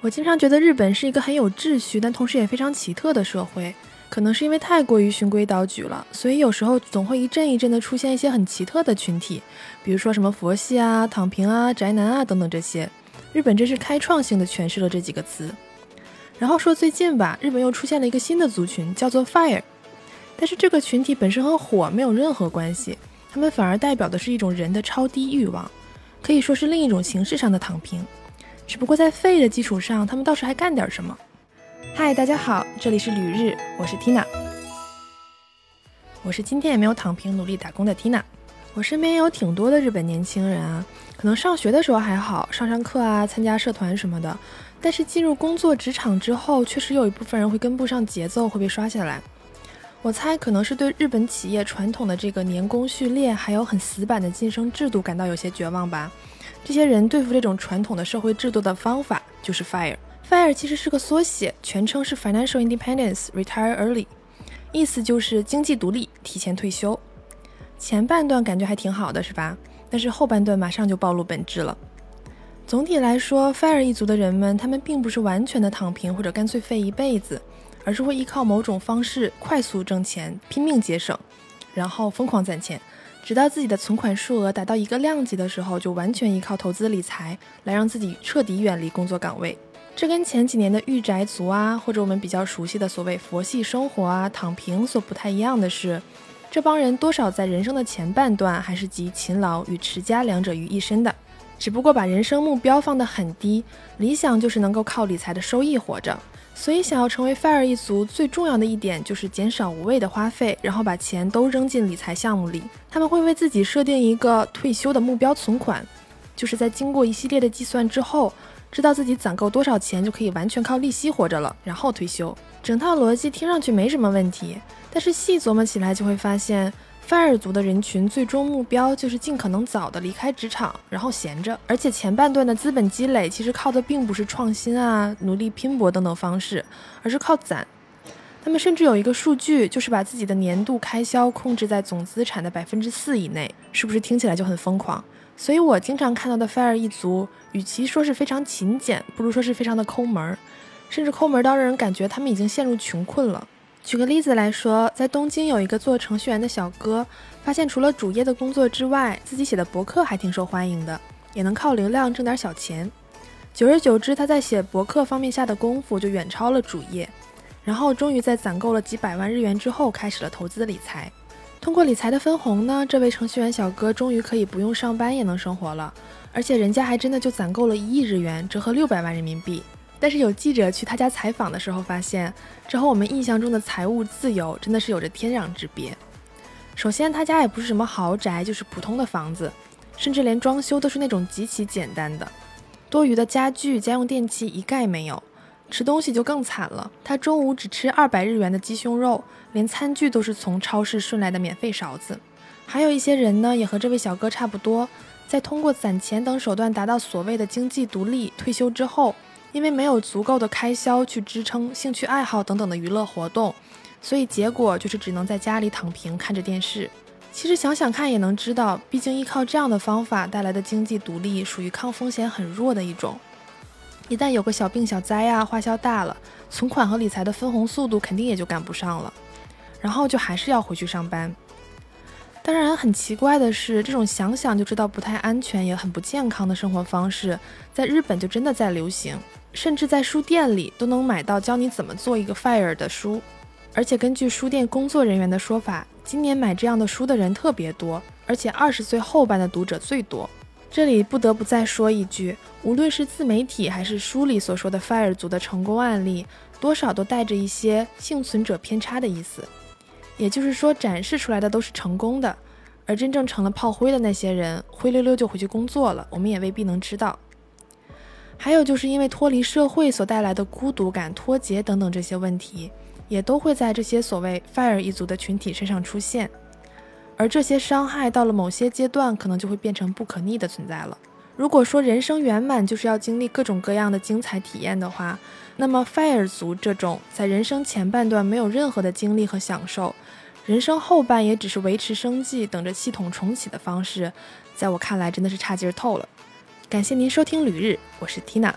我经常觉得日本是一个很有秩序，但同时也非常奇特的社会。可能是因为太过于循规蹈矩了，所以有时候总会一阵一阵的出现一些很奇特的群体，比如说什么佛系啊、躺平啊、宅男啊等等这些。日本真是开创性的诠释了这几个词。然后说最近吧，日本又出现了一个新的族群，叫做 Fire。但是这个群体本身和火没有任何关系，他们反而代表的是一种人的超低欲望，可以说是另一种形式上的躺平。只不过在废的基础上，他们倒是还干点什么。嗨，大家好，这里是旅日，我是 Tina。我是今天也没有躺平、努力打工的 Tina。我身边有挺多的日本年轻人啊，可能上学的时候还好，上上课啊、参加社团什么的，但是进入工作职场之后，确实有一部分人会跟不上节奏，会被刷下来。我猜可能是对日本企业传统的这个年功序列，还有很死板的晋升制度感到有些绝望吧。这些人对付这种传统的社会制度的方法就是 fire。fire 其实是个缩写，全称是 Financial Independence Retire Early，意思就是经济独立，提前退休。前半段感觉还挺好的，是吧？但是后半段马上就暴露本质了。总体来说，fire 一族的人们，他们并不是完全的躺平或者干脆废一辈子，而是会依靠某种方式快速挣钱，拼命节省，然后疯狂攒钱。直到自己的存款数额达到一个量级的时候，就完全依靠投资理财来让自己彻底远离工作岗位。这跟前几年的御宅族啊，或者我们比较熟悉的所谓佛系生活啊、躺平所不太一样的是，这帮人多少在人生的前半段还是集勤劳与持家两者于一身的，只不过把人生目标放得很低，理想就是能够靠理财的收益活着。所以，想要成为 fire 一族，最重要的一点就是减少无谓的花费，然后把钱都扔进理财项目里。他们会为自己设定一个退休的目标存款，就是在经过一系列的计算之后，知道自己攒够多少钱就可以完全靠利息活着了，然后退休。整套逻辑听上去没什么问题，但是细琢磨起来就会发现。Fire 族的人群最终目标就是尽可能早的离开职场，然后闲着。而且前半段的资本积累其实靠的并不是创新啊、努力拼搏等等方式，而是靠攒。他们甚至有一个数据，就是把自己的年度开销控制在总资产的百分之四以内，是不是听起来就很疯狂？所以我经常看到的 fire 一族，与其说是非常勤俭，不如说是非常的抠门儿，甚至抠门到让人感觉他们已经陷入穷困了。举个例子来说，在东京有一个做程序员的小哥，发现除了主业的工作之外，自己写的博客还挺受欢迎的，也能靠流量挣点小钱。久而久之，他在写博客方面下的功夫就远超了主业。然后，终于在攒够了几百万日元之后，开始了投资理财。通过理财的分红呢，这位程序员小哥终于可以不用上班也能生活了，而且人家还真的就攒够了一亿日元，折合六百万人民币。但是有记者去他家采访的时候，发现这和我们印象中的财务自由真的是有着天壤之别。首先，他家也不是什么豪宅，就是普通的房子，甚至连装修都是那种极其简单的，多余的家具、家用电器一概没有。吃东西就更惨了，他中午只吃二百日元的鸡胸肉，连餐具都是从超市顺来的免费勺子。还有一些人呢，也和这位小哥差不多，在通过攒钱等手段达到所谓的经济独立、退休之后。因为没有足够的开销去支撑兴趣爱好等等的娱乐活动，所以结果就是只能在家里躺平看着电视。其实想想看也能知道，毕竟依靠这样的方法带来的经济独立属于抗风险很弱的一种。一旦有个小病小灾啊，花销大了，存款和理财的分红速度肯定也就赶不上了，然后就还是要回去上班。当然，很奇怪的是，这种想想就知道不太安全也很不健康的生活方式，在日本就真的在流行。甚至在书店里都能买到教你怎么做一个 fire 的书，而且根据书店工作人员的说法，今年买这样的书的人特别多，而且二十岁后半的读者最多。这里不得不再说一句，无论是自媒体还是书里所说的 fire 族的成功案例，多少都带着一些幸存者偏差的意思，也就是说，展示出来的都是成功的，而真正成了炮灰的那些人，灰溜溜就回去工作了，我们也未必能知道。还有就是因为脱离社会所带来的孤独感、脱节等等这些问题，也都会在这些所谓 fire 一族的群体身上出现，而这些伤害到了某些阶段，可能就会变成不可逆的存在了。如果说人生圆满就是要经历各种各样的精彩体验的话，那么 fire 族这种在人生前半段没有任何的经历和享受，人生后半也只是维持生计、等着系统重启的方式，在我看来真的是差劲儿透了。感谢您收听旅日，我是缇娜。